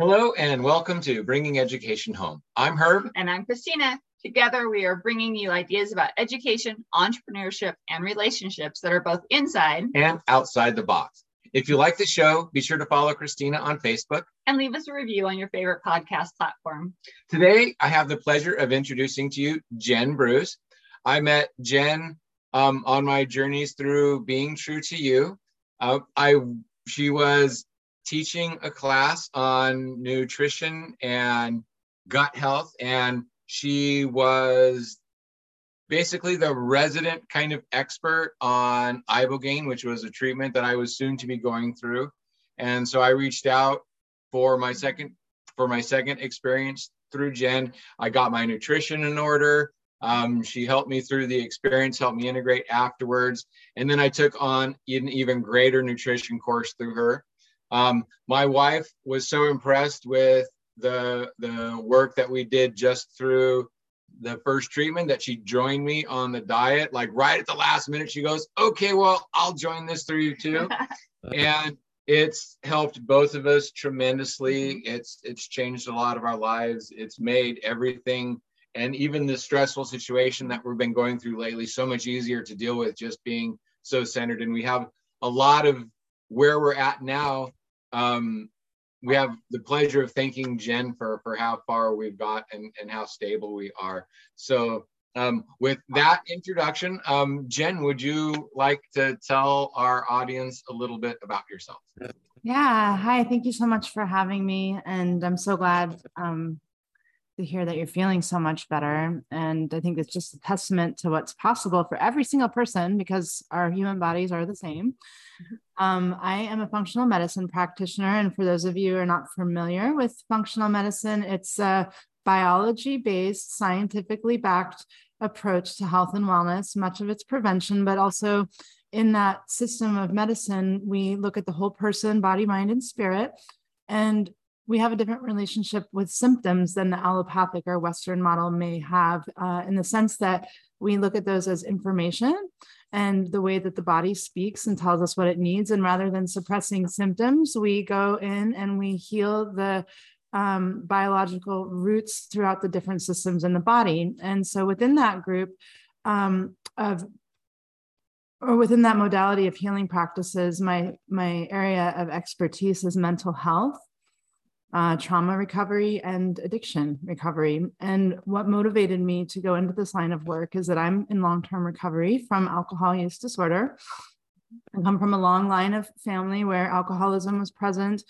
Hello and welcome to Bringing Education Home. I'm Herb. And I'm Christina. Together, we are bringing you ideas about education, entrepreneurship, and relationships that are both inside and outside the box. If you like the show, be sure to follow Christina on Facebook and leave us a review on your favorite podcast platform. Today, I have the pleasure of introducing to you Jen Bruce. I met Jen um, on my journeys through being true to you. Uh, I she was teaching a class on nutrition and gut health. And she was basically the resident kind of expert on ibogaine, which was a treatment that I was soon to be going through. And so I reached out for my second for my second experience through Jen. I got my nutrition in order. Um, she helped me through the experience, helped me integrate afterwards. And then I took on an even greater nutrition course through her. Um, my wife was so impressed with the the work that we did just through the first treatment that she joined me on the diet. Like right at the last minute, she goes, "Okay, well, I'll join this through you too," and it's helped both of us tremendously. It's it's changed a lot of our lives. It's made everything and even the stressful situation that we've been going through lately so much easier to deal with just being so centered and we have a lot of where we're at now um, we have the pleasure of thanking Jen for for how far we've got and and how stable we are. So um, with that introduction, um, Jen, would you like to tell our audience a little bit about yourself? Yeah. Hi. Thank you so much for having me, and I'm so glad um, to hear that you're feeling so much better. And I think it's just a testament to what's possible for every single person because our human bodies are the same. Um, I am a functional medicine practitioner. And for those of you who are not familiar with functional medicine, it's a biology based, scientifically backed approach to health and wellness. Much of it's prevention, but also in that system of medicine, we look at the whole person, body, mind, and spirit. And we have a different relationship with symptoms than the allopathic or Western model may have, uh, in the sense that we look at those as information and the way that the body speaks and tells us what it needs. And rather than suppressing symptoms, we go in and we heal the um, biological roots throughout the different systems in the body. And so within that group um, of or within that modality of healing practices, my my area of expertise is mental health uh, trauma recovery and addiction recovery. And what motivated me to go into this line of work is that I'm in long term recovery from alcohol use disorder. I come from a long line of family where alcoholism was present,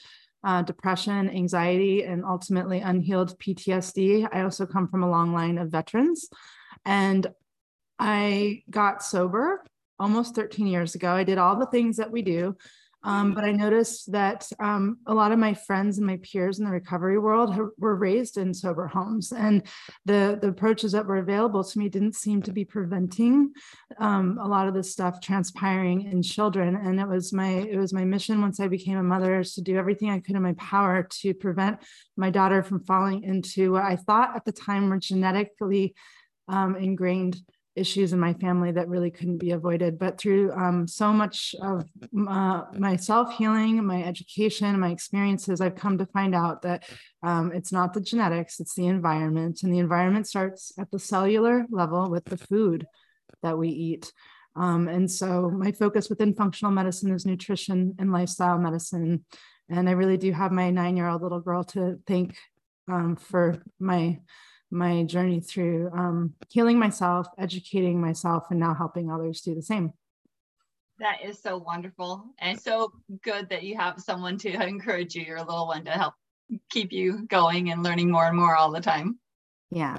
uh, depression, anxiety, and ultimately unhealed PTSD. I also come from a long line of veterans. And I got sober almost 13 years ago. I did all the things that we do um, but I noticed that um, a lot of my friends and my peers in the recovery world were raised in sober homes, and the the approaches that were available to me didn't seem to be preventing um, a lot of this stuff transpiring in children. And it was my it was my mission once I became a mother to do everything I could in my power to prevent my daughter from falling into what I thought at the time were genetically um, ingrained issues in my family that really couldn't be avoided. But through um, so much of uh, my self healing, my education, my experiences, I've come to find out that um, it's not the genetics, it's the environment. And the environment starts at the cellular level with the food that we eat. Um, and so my focus within functional medicine is nutrition and lifestyle medicine. And I really do have my nine year old little girl to thank um, for my my journey through um, healing myself, educating myself, and now helping others do the same. That is so wonderful and so good that you have someone to encourage you, your little one, to help keep you going and learning more and more all the time. Yeah.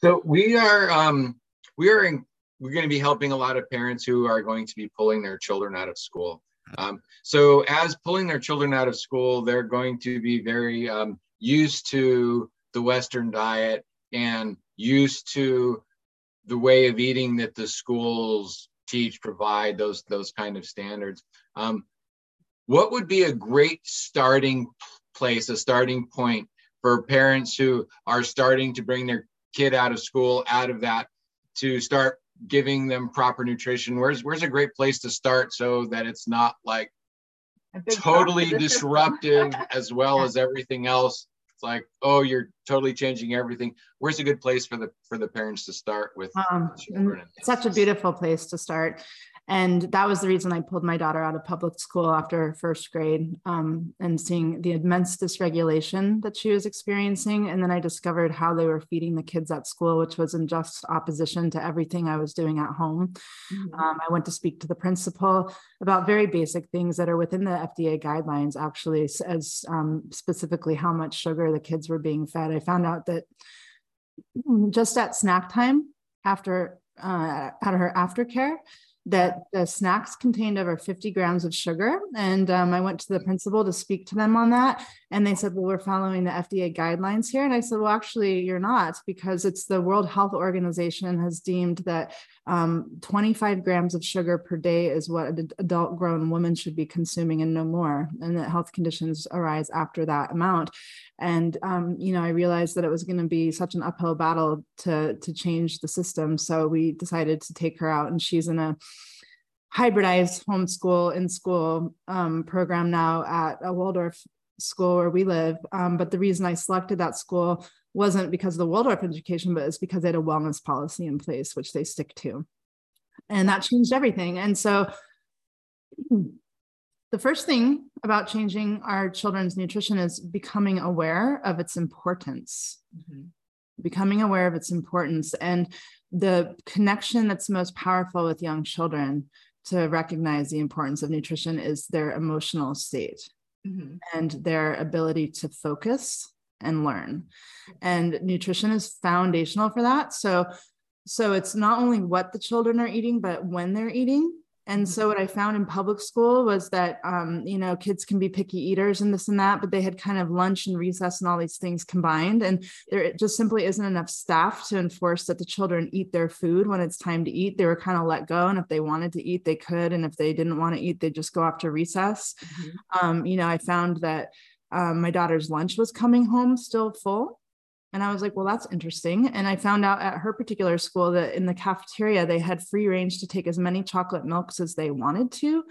So we are um, we are in, we're going to be helping a lot of parents who are going to be pulling their children out of school. Um, so as pulling their children out of school, they're going to be very um, used to the Western diet and used to the way of eating that the schools teach provide those those kind of standards. Um, what would be a great starting place a starting point for parents who are starting to bring their kid out of school out of that to start giving them proper nutrition? Where's where's a great place to start so that it's not like totally disruptive as well as everything else. It's like, oh, you're totally changing everything. Where's a good place for the for the parents to start with? Um, such a beautiful place to start and that was the reason I pulled my daughter out of public school after first grade um, and seeing the immense dysregulation that she was experiencing. And then I discovered how they were feeding the kids at school, which was in just opposition to everything I was doing at home. Mm-hmm. Um, I went to speak to the principal about very basic things that are within the FDA guidelines, actually, as um, specifically how much sugar the kids were being fed. I found out that just at snack time after uh, at her aftercare, that the snacks contained over 50 grams of sugar. And um, I went to the principal to speak to them on that. And they said, well, we're following the FDA guidelines here. And I said, well, actually, you're not, because it's the World Health Organization has deemed that um, 25 grams of sugar per day is what an adult grown woman should be consuming and no more. And that health conditions arise after that amount. And, um, you know, I realized that it was going to be such an uphill battle to, to change the system. So we decided to take her out and she's in a hybridized homeschool in school um, program now at a Waldorf school where we live. Um, but the reason I selected that school wasn't because of the Waldorf education, but it's because they had a wellness policy in place, which they stick to. And that changed everything. And so the first thing about changing our children's nutrition is becoming aware of its importance. Mm-hmm. Becoming aware of its importance and the connection that's most powerful with young children to recognize the importance of nutrition is their emotional state mm-hmm. and their ability to focus and learn and nutrition is foundational for that so so it's not only what the children are eating but when they're eating and so what I found in public school was that, um, you know, kids can be picky eaters and this and that, but they had kind of lunch and recess and all these things combined. And there just simply isn't enough staff to enforce that the children eat their food when it's time to eat. They were kind of let go. And if they wanted to eat, they could. And if they didn't want to eat, they'd just go off to recess. Mm-hmm. Um, you know, I found that um, my daughter's lunch was coming home still full and I was like, well, that's interesting. And I found out at her particular school that in the cafeteria, they had free range to take as many chocolate milks as they wanted to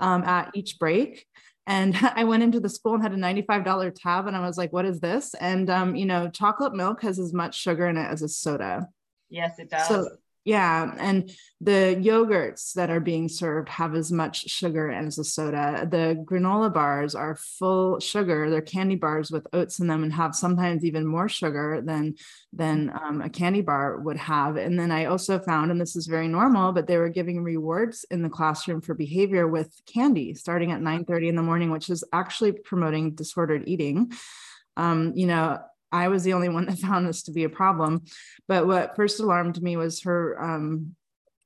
um, at each break. And I went into the school and had a $95 tab. And I was like, what is this? And, um, you know, chocolate milk has as much sugar in it as a soda. Yes, it does. So yeah. And the yogurts that are being served have as much sugar as the soda. The granola bars are full sugar. They're candy bars with oats in them and have sometimes even more sugar than, than um, a candy bar would have. And then I also found, and this is very normal, but they were giving rewards in the classroom for behavior with candy starting at 9:30 in the morning, which is actually promoting disordered eating. Um, you know, I was the only one that found this to be a problem. But what first alarmed me was her um,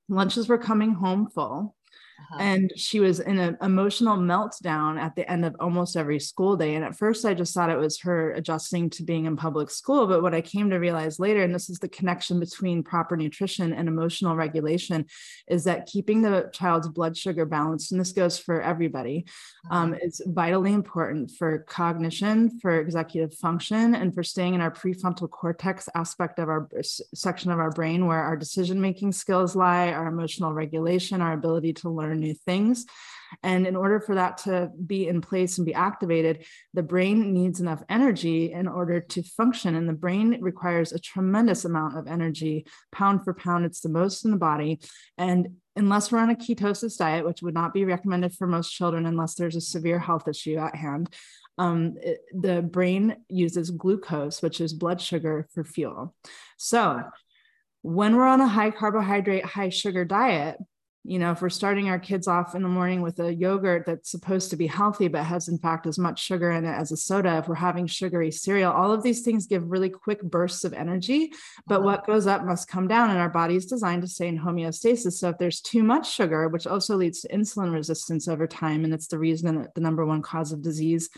lunches were coming home full. Uh-huh. And she was in an emotional meltdown at the end of almost every school day. And at first, I just thought it was her adjusting to being in public school. But what I came to realize later, and this is the connection between proper nutrition and emotional regulation, is that keeping the child's blood sugar balanced, and this goes for everybody, um, uh-huh. is vitally important for cognition, for executive function, and for staying in our prefrontal cortex aspect of our section of our brain where our decision making skills lie, our emotional regulation, our ability to learn learn new things. And in order for that to be in place and be activated, the brain needs enough energy in order to function. And the brain requires a tremendous amount of energy, pound for pound, it's the most in the body. And unless we're on a ketosis diet, which would not be recommended for most children unless there's a severe health issue at hand, um, it, the brain uses glucose, which is blood sugar, for fuel. So when we're on a high carbohydrate, high sugar diet, you know if we're starting our kids off in the morning with a yogurt that's supposed to be healthy but has in fact as much sugar in it as a soda if we're having sugary cereal all of these things give really quick bursts of energy but uh-huh. what goes up must come down and our body is designed to stay in homeostasis so if there's too much sugar which also leads to insulin resistance over time and it's the reason that the number one cause of disease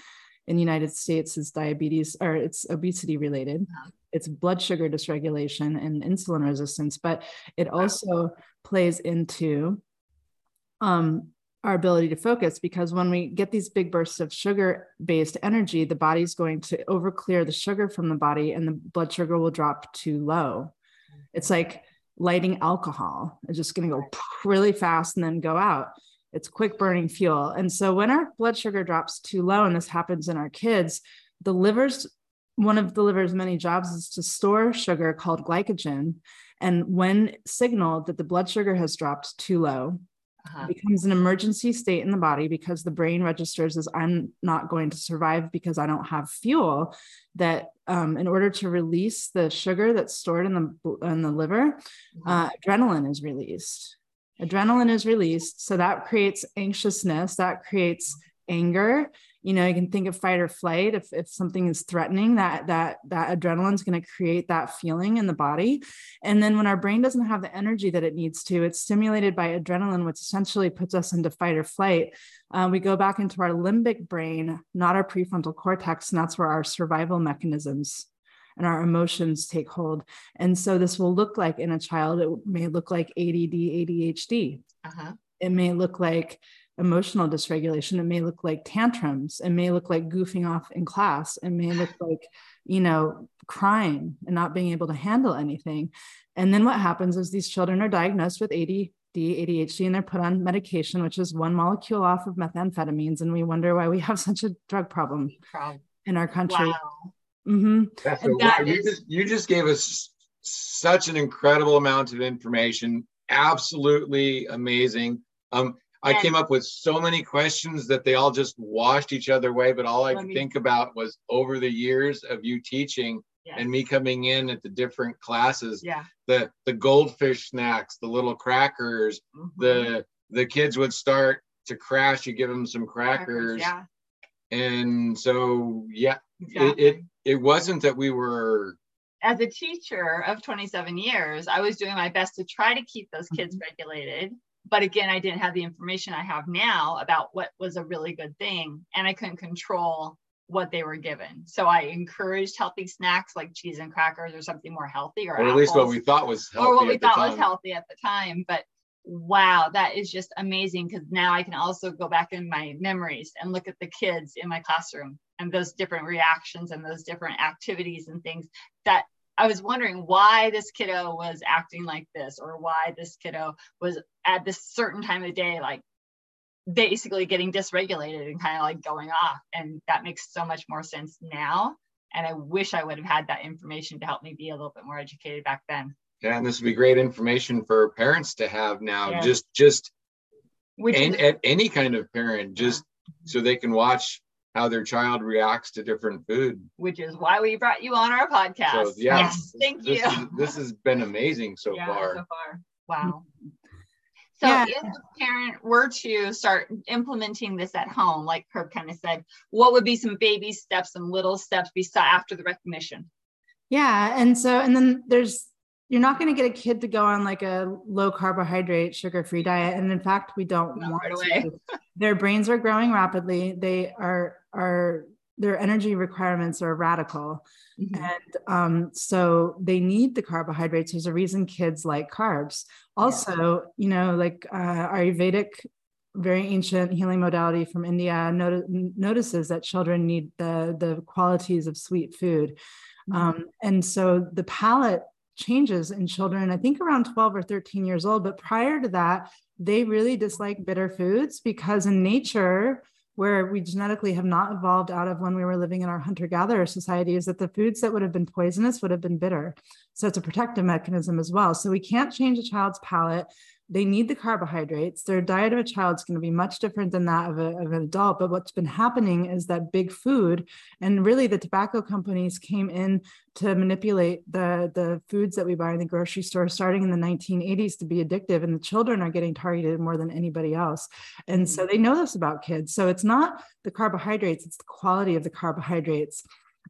in the United States is diabetes or it's obesity related. Uh-huh. It's blood sugar dysregulation and insulin resistance, but it also plays into um, our ability to focus because when we get these big bursts of sugar based energy, the body's going to overclear the sugar from the body and the blood sugar will drop too low. It's like lighting alcohol. It's just going to go really fast and then go out it's quick burning fuel. And so when our blood sugar drops too low, and this happens in our kids, the liver's one of the liver's many jobs is to store sugar called glycogen. And when signaled that the blood sugar has dropped too low, uh-huh. becomes an emergency state in the body because the brain registers as I'm not going to survive because I don't have fuel. That um, in order to release the sugar that's stored in the in the liver, mm-hmm. uh, adrenaline is released. Adrenaline is released, so that creates anxiousness. That creates anger you know you can think of fight or flight if, if something is threatening that that that adrenaline is going to create that feeling in the body. And then when our brain doesn't have the energy that it needs to it's stimulated by adrenaline which essentially puts us into fight or flight. Uh, we go back into our limbic brain not our prefrontal cortex and that's where our survival mechanisms and our emotions take hold. And so this will look like in a child it may look like add adhd uh-huh. it may look like emotional dysregulation. It may look like tantrums. It may look like goofing off in class. It may look like, you know, crying and not being able to handle anything. And then what happens is these children are diagnosed with ADD, ADHD, and they're put on medication, which is one molecule off of methamphetamines. And we wonder why we have such a drug problem, problem. in our country. Wow. Mm-hmm. That's a, that you, just, you just gave us such an incredible amount of information. Absolutely amazing. Um, I came up with so many questions that they all just washed each other away. But all I could think about was over the years of you teaching yes. and me coming in at the different classes. Yeah. The the goldfish snacks, the little crackers, mm-hmm. the the kids would start to crash. You give them some crackers. crackers yeah. And so yeah, exactly. it, it it wasn't that we were as a teacher of 27 years, I was doing my best to try to keep those kids mm-hmm. regulated but again i didn't have the information i have now about what was a really good thing and i couldn't control what they were given. So i encouraged healthy snacks like cheese and crackers or something more healthy or, or at least what we thought was healthy or what we thought was healthy at the time but wow that is just amazing because now i can also go back in my memories and look at the kids in my classroom and those different reactions and those different activities and things that I was wondering why this kiddo was acting like this or why this kiddo was at this certain time of day, like basically getting dysregulated and kind of like going off. And that makes so much more sense now. And I wish I would have had that information to help me be a little bit more educated back then. Yeah, and this would be great information for parents to have now. Yeah. Just, just, and at any kind of parent, just yeah. so they can watch how their child reacts to different food. Which is why we brought you on our podcast. So, yeah, yes, thank this you. Is, this has been amazing so yeah, far. So far. Wow. So yeah. if a parent were to start implementing this at home, like Herb kind of said, what would be some baby steps, some little steps beside after the recognition? Yeah. And so, and then there's you're not going to get a kid to go on like a low carbohydrate, sugar free diet. And in fact, we don't not want right to. Their brains are growing rapidly. They are, are, their energy requirements are radical. Mm-hmm. And um, so they need the carbohydrates. There's a reason kids like carbs. Also, yeah. you know, like uh, Ayurvedic, very ancient healing modality from India not- notices that children need the, the qualities of sweet food. Mm-hmm. Um, and so the palate changes in children, I think around 12 or 13 years old. But prior to that, they really dislike bitter foods because in nature, where we genetically have not evolved out of when we were living in our hunter gatherer society, is that the foods that would have been poisonous would have been bitter. So it's a protective mechanism as well. So we can't change a child's palate they need the carbohydrates. Their diet of a child is going to be much different than that of, a, of, an adult. But what's been happening is that big food and really the tobacco companies came in to manipulate the, the foods that we buy in the grocery store starting in the 1980s to be addictive. And the children are getting targeted more than anybody else. And so mm. they know this about kids. So it's not the carbohydrates, it's the quality of the carbohydrates.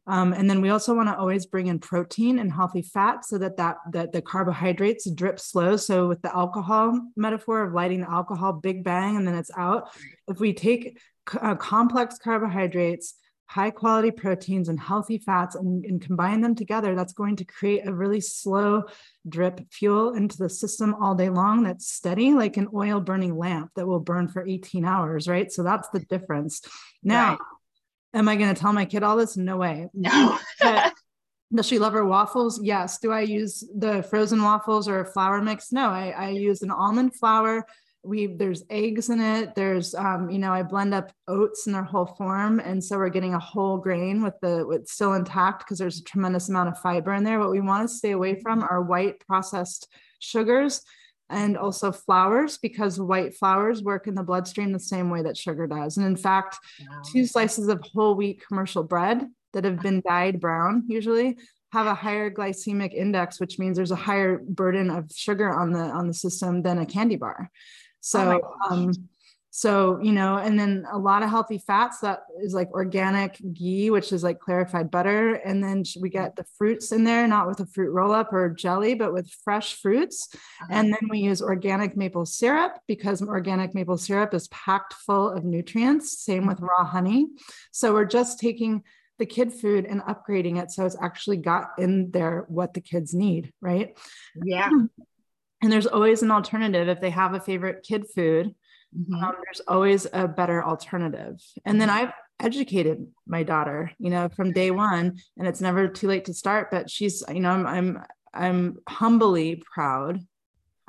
Um, and then we also want to always bring in protein and healthy fat so that, that that the carbohydrates drip slow. So with the alcohol metaphor of lighting the alcohol, big bang, and then it's out. If we take uh, complex carbohydrates, high quality proteins, and healthy fats and, and combine them together, that's going to create a really slow drip fuel into the system all day long that's steady, like an oil burning lamp that will burn for 18 hours, right? So that's the difference. Now, right Am I going to tell my kid all this? No way. No. Does she love her waffles? Yes. Do I use the frozen waffles or a flour mix? No, I, I use an almond flour we there's eggs in it there's um, you know i blend up oats in their whole form and so we're getting a whole grain with the with still intact because there's a tremendous amount of fiber in there what we want to stay away from are white processed sugars and also flours because white flours work in the bloodstream the same way that sugar does. And in fact wow. two slices of whole wheat commercial bread that have been dyed brown usually have a higher glycemic index which means there's a higher burden of sugar on the on the system than a candy bar. So, oh um, so you know, and then a lot of healthy fats that is like organic ghee, which is like clarified butter, and then we get the fruits in there, not with a fruit roll up or jelly, but with fresh fruits, uh-huh. and then we use organic maple syrup because organic maple syrup is packed full of nutrients. Same with raw honey. So we're just taking the kid food and upgrading it so it's actually got in there what the kids need, right? Yeah. and there's always an alternative if they have a favorite kid food mm-hmm. um, there's always a better alternative and then mm-hmm. i've educated my daughter you know from day one and it's never too late to start but she's you know i'm i'm, I'm humbly proud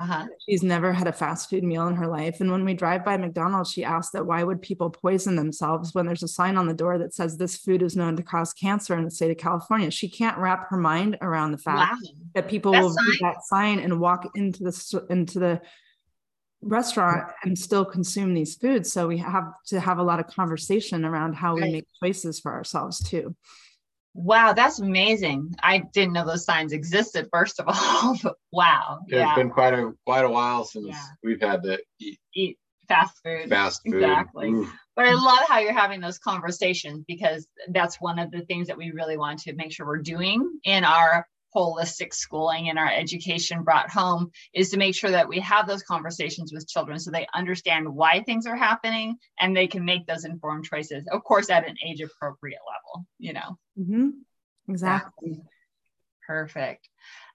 uh-huh. She's never had a fast food meal in her life. And when we drive by McDonald's, she asked that why would people poison themselves when there's a sign on the door that says this food is known to cause cancer in the state of California? She can't wrap her mind around the fact wow. that people that will sign? read that sign and walk into the into the restaurant and still consume these foods. So we have to have a lot of conversation around how we make choices for ourselves too. Wow, that's amazing. I didn't know those signs existed, first of all. But wow. Yeah, yeah, It's been quite a quite a while since yeah. we've had to eat, eat fast food. Fast food. Exactly. Oof. But I love how you're having those conversations because that's one of the things that we really want to make sure we're doing in our holistic schooling and our education brought home is to make sure that we have those conversations with children so they understand why things are happening and they can make those informed choices of course at an age appropriate level you know? Mm-hmm. exactly. Yeah. perfect.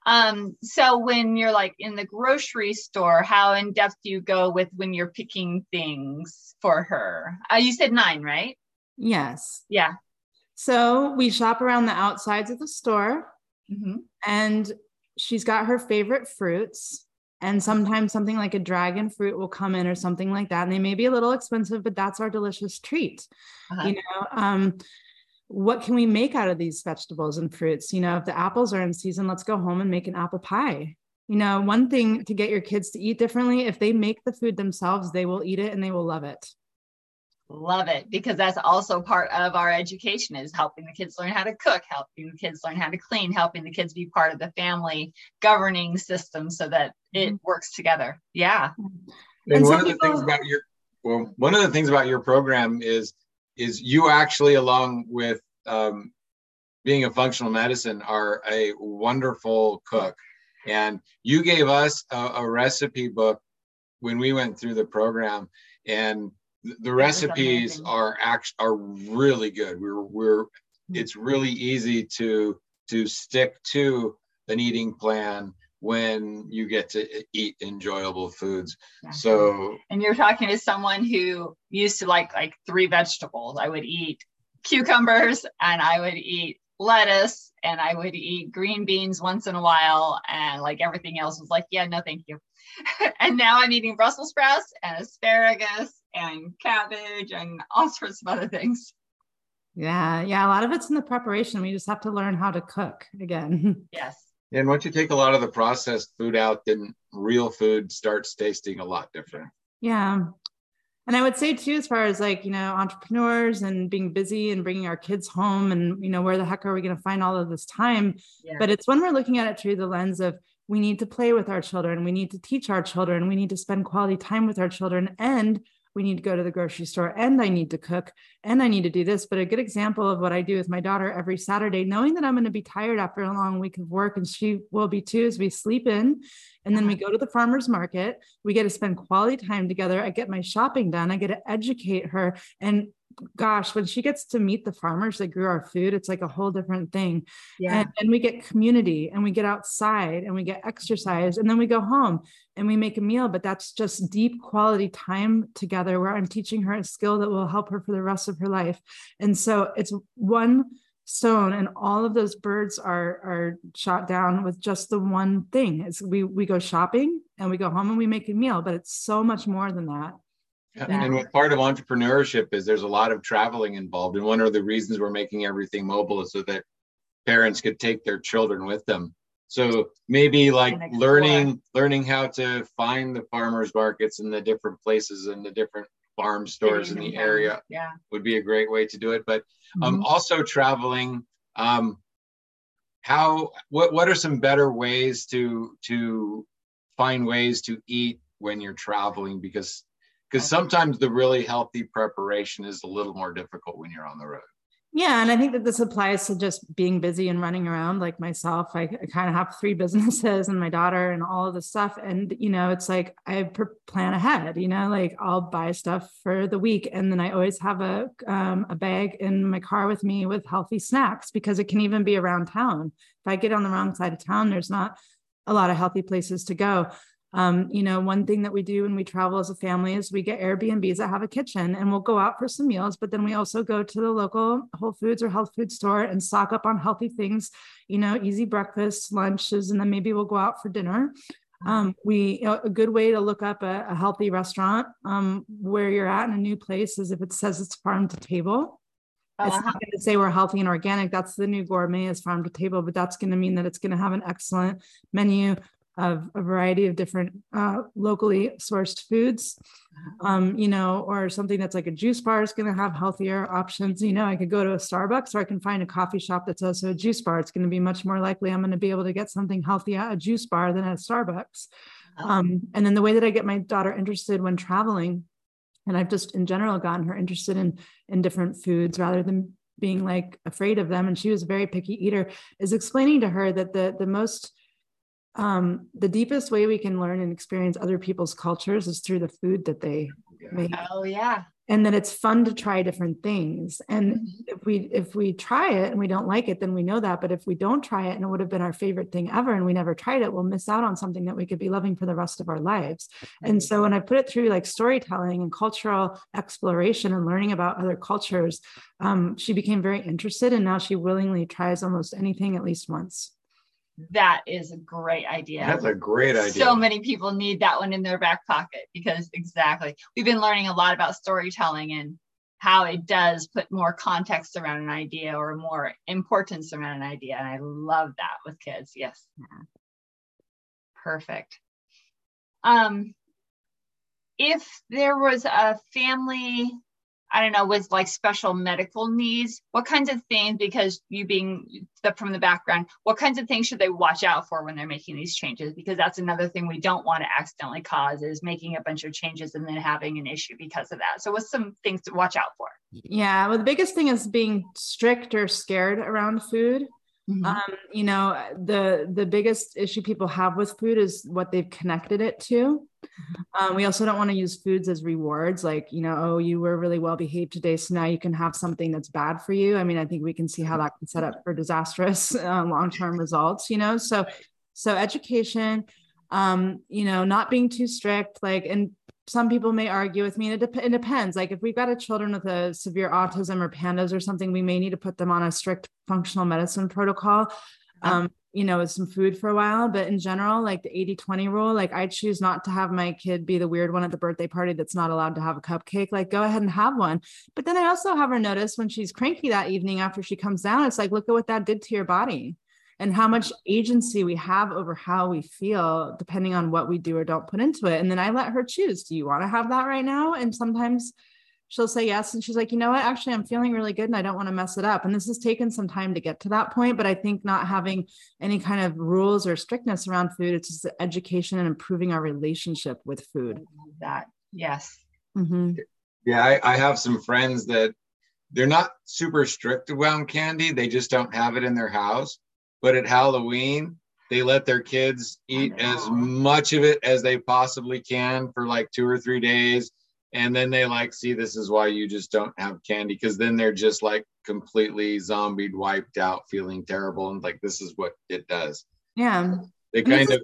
Um, so when you're like in the grocery store how in depth do you go with when you're picking things for her? Uh, you said nine right? Yes. Yeah. So we shop around the outsides of the store Mm-hmm. And she's got her favorite fruits. And sometimes something like a dragon fruit will come in or something like that. And they may be a little expensive, but that's our delicious treat. Uh-huh. You know, um, what can we make out of these vegetables and fruits? You know, if the apples are in season, let's go home and make an apple pie. You know, one thing to get your kids to eat differently, if they make the food themselves, they will eat it and they will love it. Love it because that's also part of our education is helping the kids learn how to cook, helping the kids learn how to clean, helping the kids be part of the family governing system so that it mm-hmm. works together. Yeah. And, and one of people, the things about your well, one of the things about your program is is you actually along with um, being a functional medicine are a wonderful cook and you gave us a, a recipe book when we went through the program and the recipes are act are really good. We're we're hmm. it's really easy to to stick to an eating plan when you get to eat enjoyable foods. So and you're talking to someone who used to like like three vegetables. I would eat cucumbers and I would eat lettuce and I would eat green beans once in a while and like everything else was like, yeah, no, thank you. and now I'm eating Brussels sprouts and asparagus and cabbage and all sorts of other things. Yeah, yeah. A lot of it's in the preparation. We just have to learn how to cook again. Yes. And once you take a lot of the processed food out, then real food starts tasting a lot different. Yeah. And I would say too, as far as like, you know, entrepreneurs and being busy and bringing our kids home and, you know, where the heck are we going to find all of this time? Yeah. But it's when we're looking at it through the lens of we need to play with our children, we need to teach our children, we need to spend quality time with our children, and we need to go to the grocery store and I need to cook and I need to do this. But a good example of what I do with my daughter every Saturday, knowing that I'm going to be tired after a long week of work and she will be too, is we sleep in and then we uh-huh. go to the farmer's market. We get to spend quality time together. I get my shopping done. I get to educate her. And gosh, when she gets to meet the farmers that grew our food, it's like a whole different thing. Yeah. And, and, we get community and we get outside and we get exercise and then we go home and we make a meal. But that's just deep quality time together where I'm teaching her a skill that will help her for the rest of her life. And so it's one stone and all of those birds are are shot down with just the one thing is we we go shopping and we go home and we make a meal but it's so much more than that yeah. and what part of entrepreneurship is there's a lot of traveling involved and one of the reasons we're making everything mobile is so that parents could take their children with them so maybe like learning learning how to find the farmers markets and the different places and the different farm stores in the area yeah would be a great way to do it but um, mm-hmm. also traveling um, how what what are some better ways to to find ways to eat when you're traveling because because sometimes the really healthy preparation is a little more difficult when you're on the road yeah, and I think that this applies to just being busy and running around like myself. I, I kind of have three businesses and my daughter and all of this stuff. And, you know, it's like I plan ahead, you know, like I'll buy stuff for the week. And then I always have a, um, a bag in my car with me with healthy snacks because it can even be around town. If I get on the wrong side of town, there's not a lot of healthy places to go. Um, you know, one thing that we do when we travel as a family is we get Airbnbs that have a kitchen and we'll go out for some meals, but then we also go to the local Whole Foods or health food store and stock up on healthy things, you know, easy breakfast, lunches, and then maybe we'll go out for dinner. Mm-hmm. Um, we you know, a good way to look up a, a healthy restaurant um, where you're at in a new place is if it says it's farm to table. It's uh-huh. not going to say we're healthy and organic. That's the new gourmet is farm to table, but that's going to mean that it's going to have an excellent menu of a variety of different uh, locally sourced foods, uh-huh. um, you know, or something that's like a juice bar is going to have healthier options. You know, I could go to a Starbucks or I can find a coffee shop that's also a juice bar. It's going to be much more likely I'm going to be able to get something healthy at a juice bar than at a Starbucks. Uh-huh. Um, and then the way that I get my daughter interested when traveling, and I've just in general gotten her interested in in different foods rather than being like afraid of them. And she was a very picky eater, is explaining to her that the the most um, the deepest way we can learn and experience other people's cultures is through the food that they make. Oh yeah. And that it's fun to try different things. And mm-hmm. if we if we try it and we don't like it, then we know that. But if we don't try it and it would have been our favorite thing ever and we never tried it, we'll miss out on something that we could be loving for the rest of our lives. And so when I put it through like storytelling and cultural exploration and learning about other cultures, um, she became very interested and now she willingly tries almost anything at least once that is a great idea. That's a great idea. So many people need that one in their back pocket because exactly. We've been learning a lot about storytelling and how it does put more context around an idea or more importance around an idea. And I love that with kids. Yes. Yeah. Perfect. Um, if there was a family I don't know, with like special medical needs, what kinds of things, because you being from the background, what kinds of things should they watch out for when they're making these changes? Because that's another thing we don't want to accidentally cause is making a bunch of changes and then having an issue because of that. So what's some things to watch out for? Yeah, well, the biggest thing is being strict or scared around food. Mm-hmm. Um, you know, the the biggest issue people have with food is what they've connected it to. Mm-hmm. Um, we also don't want to use foods as rewards, like you know, oh, you were really well behaved today, so now you can have something that's bad for you. I mean, I think we can see how that can set up for disastrous uh, long term results. You know, so so education, um, you know, not being too strict, like and some people may argue with me. It, de- it, depends. Like if we've got a children with a severe autism or pandas or something, we may need to put them on a strict functional medicine protocol. Um, you know, with some food for a while. But in general, like the 80 20 rule, like I choose not to have my kid be the weird one at the birthday party that's not allowed to have a cupcake. Like go ahead and have one. But then I also have her notice when she's cranky that evening after she comes down, it's like, look at what that did to your body and how much agency we have over how we feel depending on what we do or don't put into it. And then i let her choose do you want to have that right now? And sometimes she'll say yes and she's like you know what? Actually i'm feeling really good and i don't want to mess it up. And this has taken some time to get to that point but i think not having any kind of rules or strictness around food it's just education and improving our relationship with food. That. Yes. Mm-hmm. yeah I, I have some friends that they're not super strict around candy. They just don't have it in their house but at Halloween, they let their kids eat as much of it as they possibly can for like two or three days. And then they like, see, this is why you just don't have candy. Cause then they're just like completely zombied, wiped out, feeling terrible. And like, this is what it does. Yeah. They kind of,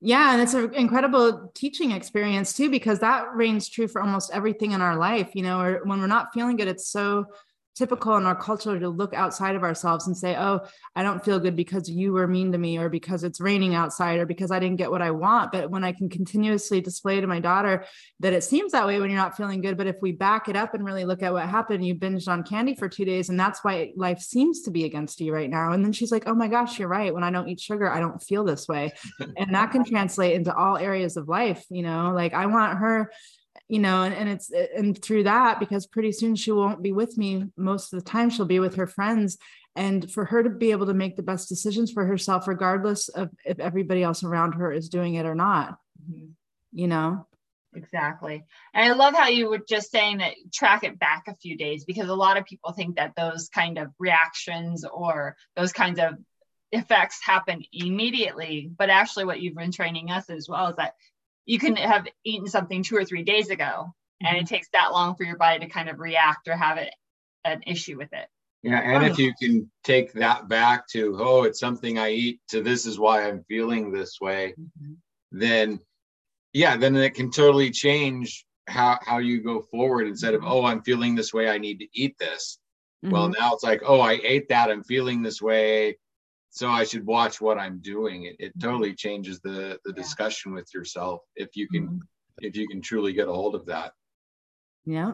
yeah, and it's an incredible teaching experience too, because that reigns true for almost everything in our life. You know, or when we're not feeling good, it's so typical in our culture to look outside of ourselves and say, oh, I don't feel good because you were mean to me or because it's raining outside or because I didn't get what I want. But when I can continuously display to my daughter that it seems that way when you're not feeling good, but if we back it up and really look at what happened, you binged on candy for two days and that's why life seems to be against you right now. And then she's like, oh my gosh, you're right. When I don't eat sugar, I don't feel this way. and that can translate into all areas of life. You know, like I want her you know and, and it's and through that because pretty soon she won't be with me most of the time she'll be with her friends. And for her to be able to make the best decisions for herself regardless of if everybody else around her is doing it or not mm-hmm. you know? Exactly. And i love how you were just saying that track it back a few days because a lot of people think that those kind of reactions or those kinds of effects happen immediately. But actually what you've been training us as well is that you can have eaten something two or three days ago mm-hmm. and it mm-hmm. takes that long for your body to kind of react or have it an issue with it yeah and if you can take that back to oh it's something i eat to this is why i'm feeling this way mm-hmm. then yeah then it can totally change how how you go forward instead of mm-hmm. oh i'm feeling this way i need to eat this mm-hmm. well now it's like oh i ate that i'm feeling this way so I should watch what I'm doing. It, it totally changes the the discussion with yourself if you can mm-hmm. if you can truly get a hold of that. Yeah.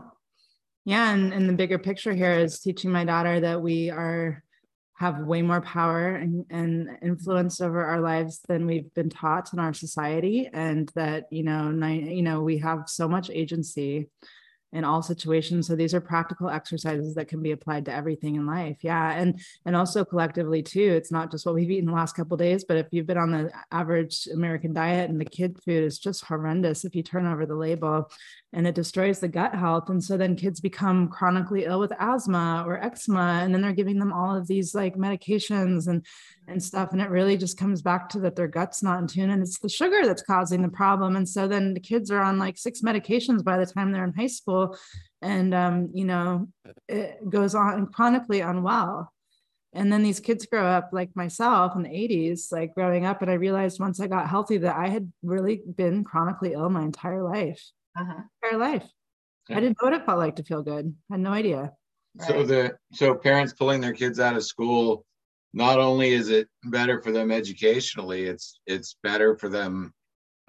Yeah. And, and the bigger picture here is teaching my daughter that we are have way more power and, and influence over our lives than we've been taught in our society and that you know you know we have so much agency in all situations. So these are practical exercises that can be applied to everything in life. Yeah and and also collectively too it's not just what we've eaten the last couple days but if you've been on the average american diet and the kid food is just horrendous if you turn over the label and it destroys the gut health and so then kids become chronically ill with asthma or eczema and then they're giving them all of these like medications and and stuff. And it really just comes back to that their gut's not in tune and it's the sugar that's causing the problem. And so then the kids are on like six medications by the time they're in high school. And, um, you know, it goes on chronically unwell. And then these kids grow up like myself in the 80s, like growing up. And I realized once I got healthy that I had really been chronically ill my entire life. Uh-huh. Entire life. Yeah. I didn't know what it felt like to feel good. I had no idea. So the so parents pulling their kids out of school not only is it better for them educationally, it's it's better for them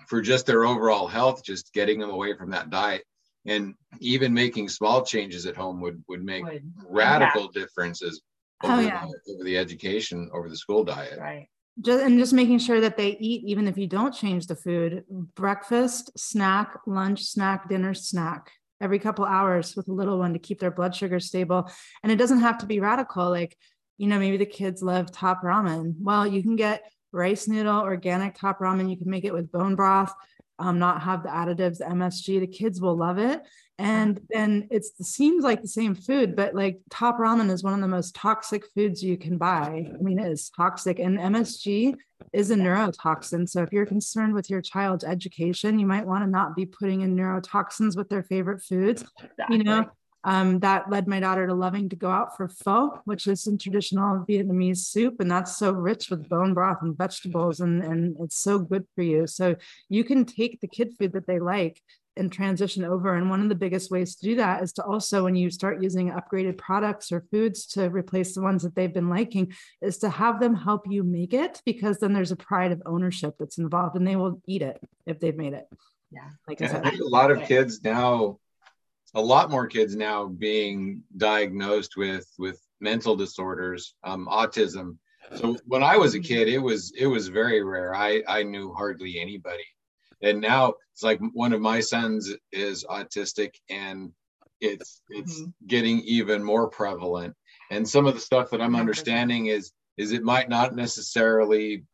for just their overall health, just getting them away from that diet. And even making small changes at home would would make would. radical yeah. differences oh, over, oh, yeah. the, over the education, over the school diet. Right. Just, and just making sure that they eat even if you don't change the food breakfast snack lunch snack dinner snack every couple hours with a little one to keep their blood sugar stable and it doesn't have to be radical like you know, maybe the kids love top ramen. Well, you can get rice noodle, organic top ramen. You can make it with bone broth, um, not have the additives, the MSG. The kids will love it. And then it seems like the same food, but like top ramen is one of the most toxic foods you can buy. I mean, it is toxic. And MSG is a neurotoxin. So if you're concerned with your child's education, you might want to not be putting in neurotoxins with their favorite foods. Exactly. You know, um, that led my daughter to loving to go out for pho, which is some traditional Vietnamese soup. And that's so rich with bone broth and vegetables, and, and it's so good for you. So you can take the kid food that they like and transition over. And one of the biggest ways to do that is to also, when you start using upgraded products or foods to replace the ones that they've been liking, is to have them help you make it because then there's a pride of ownership that's involved and they will eat it if they've made it. Yeah. Like I, said, I think a lot of kids now a lot more kids now being diagnosed with with mental disorders, um, autism. So when I was a kid, it was it was very rare. I I knew hardly anybody, and now it's like one of my sons is autistic, and it's it's mm-hmm. getting even more prevalent. And some of the stuff that I'm understanding is is it might not necessarily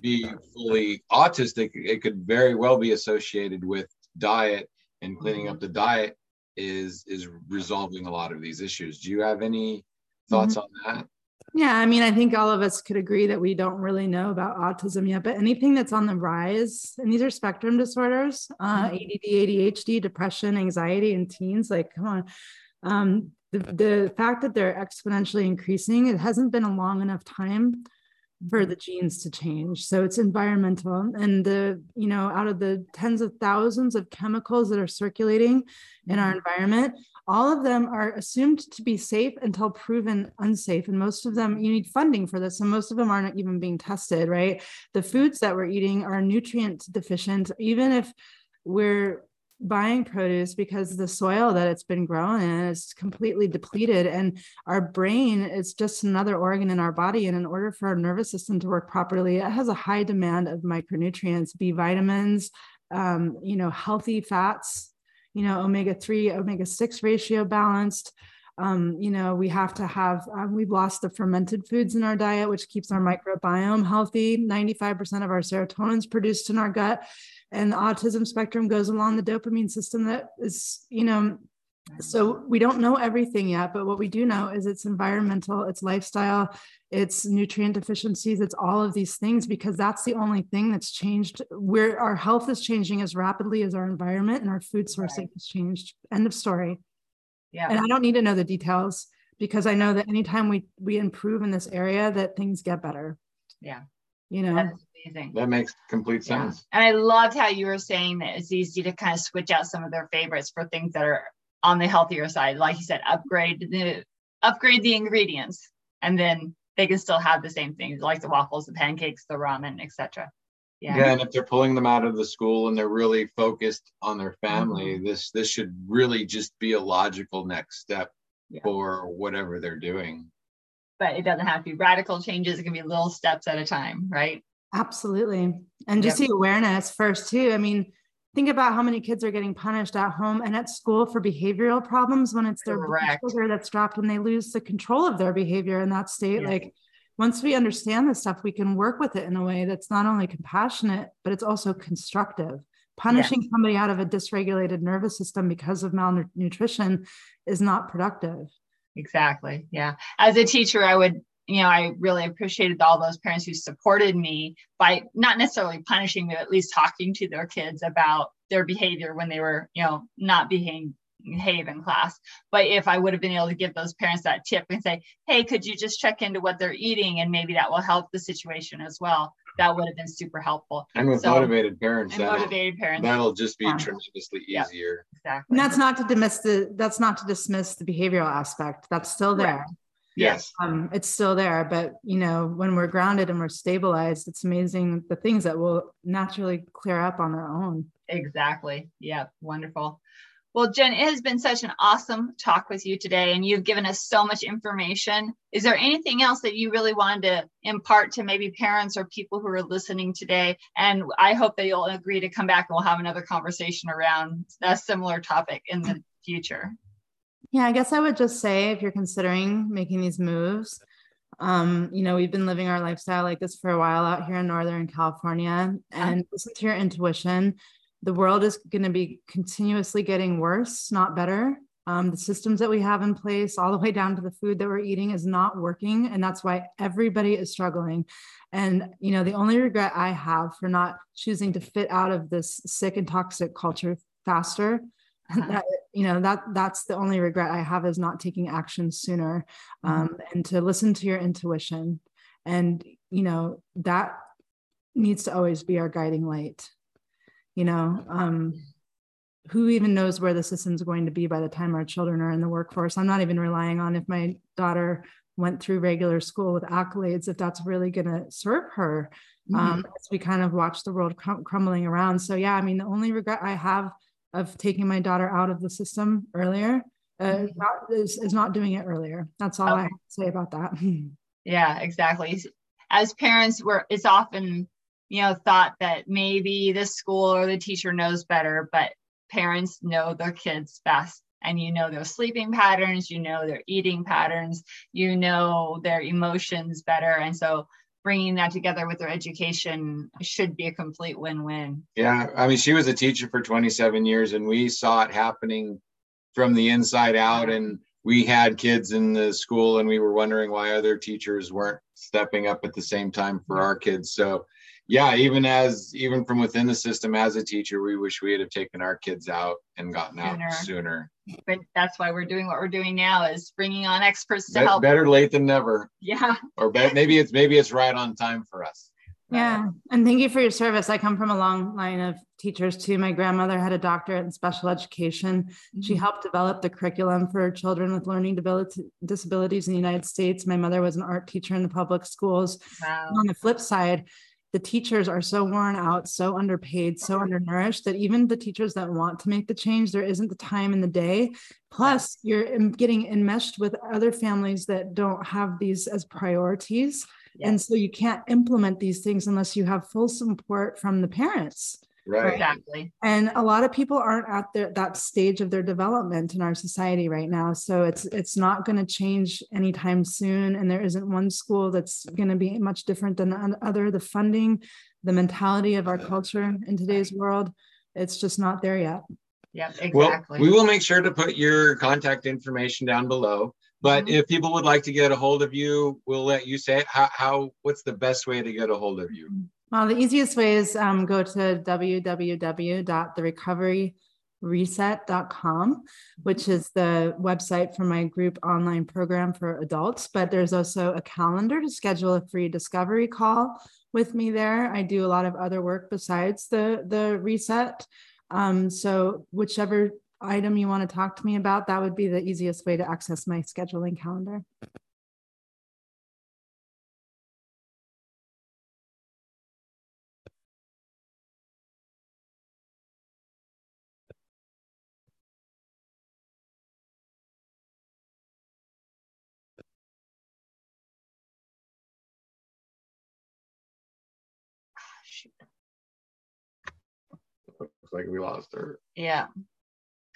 be fully autistic. It could very well be associated with diet and cleaning mm-hmm. up the diet is is resolving a lot of these issues. Do you have any thoughts mm-hmm. on that? Yeah, I mean, I think all of us could agree that we don't really know about autism yet, but anything that's on the rise, and these are spectrum disorders, uh, mm-hmm. ADD, ADHD, depression, anxiety in teens, like, come on. Um, the, the fact that they're exponentially increasing, it hasn't been a long enough time for the genes to change. So it's environmental. And the, you know, out of the tens of thousands of chemicals that are circulating in our mm-hmm. environment, all of them are assumed to be safe until proven unsafe. And most of them, you need funding for this. And most of them aren't even being tested, right? The foods that we're eating are nutrient deficient, even if we're buying produce because the soil that it's been grown in is completely depleted and our brain is just another organ in our body and in order for our nervous system to work properly it has a high demand of micronutrients b vitamins um, you know healthy fats you know omega-3 omega-6 ratio balanced. Um, you know we have to have um, we've lost the fermented foods in our diet which keeps our microbiome healthy. 95% of our serotonin is produced in our gut and the autism spectrum goes along the dopamine system that is you know so we don't know everything yet but what we do know is it's environmental it's lifestyle it's nutrient deficiencies it's all of these things because that's the only thing that's changed. Where our health is changing as rapidly as our environment and our food sourcing right. has changed. End of story. Yeah. And i don't need to know the details because i know that anytime we we improve in this area that things get better. Yeah you know amazing. That makes complete sense. Yeah. And I loved how you were saying that it's easy to kind of switch out some of their favorites for things that are on the healthier side. Like you said, upgrade the upgrade the ingredients, and then they can still have the same things like the waffles, the pancakes, the ramen, etc. Yeah. yeah, and if they're pulling them out of the school and they're really focused on their family, mm-hmm. this this should really just be a logical next step yeah. for whatever they're doing. But it doesn't have to be radical changes. It can be little steps at a time, right? Absolutely. And just yep. the awareness first, too. I mean, think about how many kids are getting punished at home and at school for behavioral problems when it's their sugar that's dropped when they lose the control of their behavior in that state. Yes. Like, once we understand this stuff, we can work with it in a way that's not only compassionate, but it's also constructive. Punishing yes. somebody out of a dysregulated nervous system because of malnutrition is not productive. Exactly. Yeah. As a teacher, I would you know, I really appreciated all those parents who supported me by not necessarily punishing me, but at least talking to their kids about their behavior when they were, you know, not behaving behave in class. But if I would have been able to give those parents that tip and say, hey, could you just check into what they're eating and maybe that will help the situation as well, that would have been super helpful. And with so, motivated parents, and motivated parents, that'll just be yeah. tremendously easier. exactly. And that's not to dismiss the that's not to dismiss the behavioral aspect. That's still there. Right. Yes. Um, it's still there. But, you know, when we're grounded and we're stabilized, it's amazing the things that will naturally clear up on their own. Exactly. Yeah. Wonderful. Well, Jen, it has been such an awesome talk with you today, and you've given us so much information. Is there anything else that you really wanted to impart to maybe parents or people who are listening today? And I hope that you'll agree to come back and we'll have another conversation around a similar topic in the future. Yeah, I guess I would just say if you're considering making these moves, um, you know, we've been living our lifestyle like this for a while out here in Northern California and listen to your intuition. The world is going to be continuously getting worse, not better. Um, the systems that we have in place, all the way down to the food that we're eating, is not working. And that's why everybody is struggling. And, you know, the only regret I have for not choosing to fit out of this sick and toxic culture faster uh-huh. that, you know that that's the only regret i have is not taking action sooner mm-hmm. um, and to listen to your intuition and you know that needs to always be our guiding light you know um, who even knows where the system's going to be by the time our children are in the workforce i'm not even relying on if my daughter went through regular school with accolades if that's really going to serve her mm-hmm. um, as we kind of watch the world crum- crumbling around so yeah i mean the only regret i have of taking my daughter out of the system earlier uh, mm-hmm. not, is, is not doing it earlier. That's all okay. I have to say about that. Yeah, exactly. As parents, we're it's often you know thought that maybe the school or the teacher knows better, but parents know their kids best and you know their sleeping patterns you know their eating patterns you know their emotions better and so bringing that together with their education should be a complete win-win. Yeah, I mean, she was a teacher for 27 years, and we saw it happening from the inside out. And we had kids in the school, and we were wondering why other teachers weren't stepping up at the same time for our kids. So yeah, even as even from within the system as a teacher, we wish we had have taken our kids out and gotten sooner. out sooner. But that's why we're doing what we're doing now is bringing on experts to Be- help. Better late than never. Yeah. Or be- maybe it's maybe it's right on time for us. Yeah. And thank you for your service. I come from a long line of teachers too. My grandmother had a doctorate in special education. Mm-hmm. She helped develop the curriculum for children with learning disabilities in the United States. My mother was an art teacher in the public schools. Wow. On the flip side, the teachers are so worn out, so underpaid, so undernourished that even the teachers that want to make the change, there isn't the time in the day. Plus, you're getting enmeshed with other families that don't have these as priorities. Yes. And so you can't implement these things unless you have full support from the parents. Right. Exactly. And a lot of people aren't at their, that stage of their development in our society right now. So it's it's not going to change anytime soon. And there isn't one school that's going to be much different than the other. The funding, the mentality of our culture in today's world, it's just not there yet. Yeah, exactly. Well, we will make sure to put your contact information down below. But mm-hmm. if people would like to get a hold of you, we'll let you say it. How, how what's the best way to get a hold of you? Well, the easiest way is um, go to www.therecoveryreset.com, which is the website for my group online program for adults. But there's also a calendar to schedule a free discovery call with me there. I do a lot of other work besides the, the reset. Um, so whichever item you want to talk to me about, that would be the easiest way to access my scheduling calendar. Like we lost her. Yeah.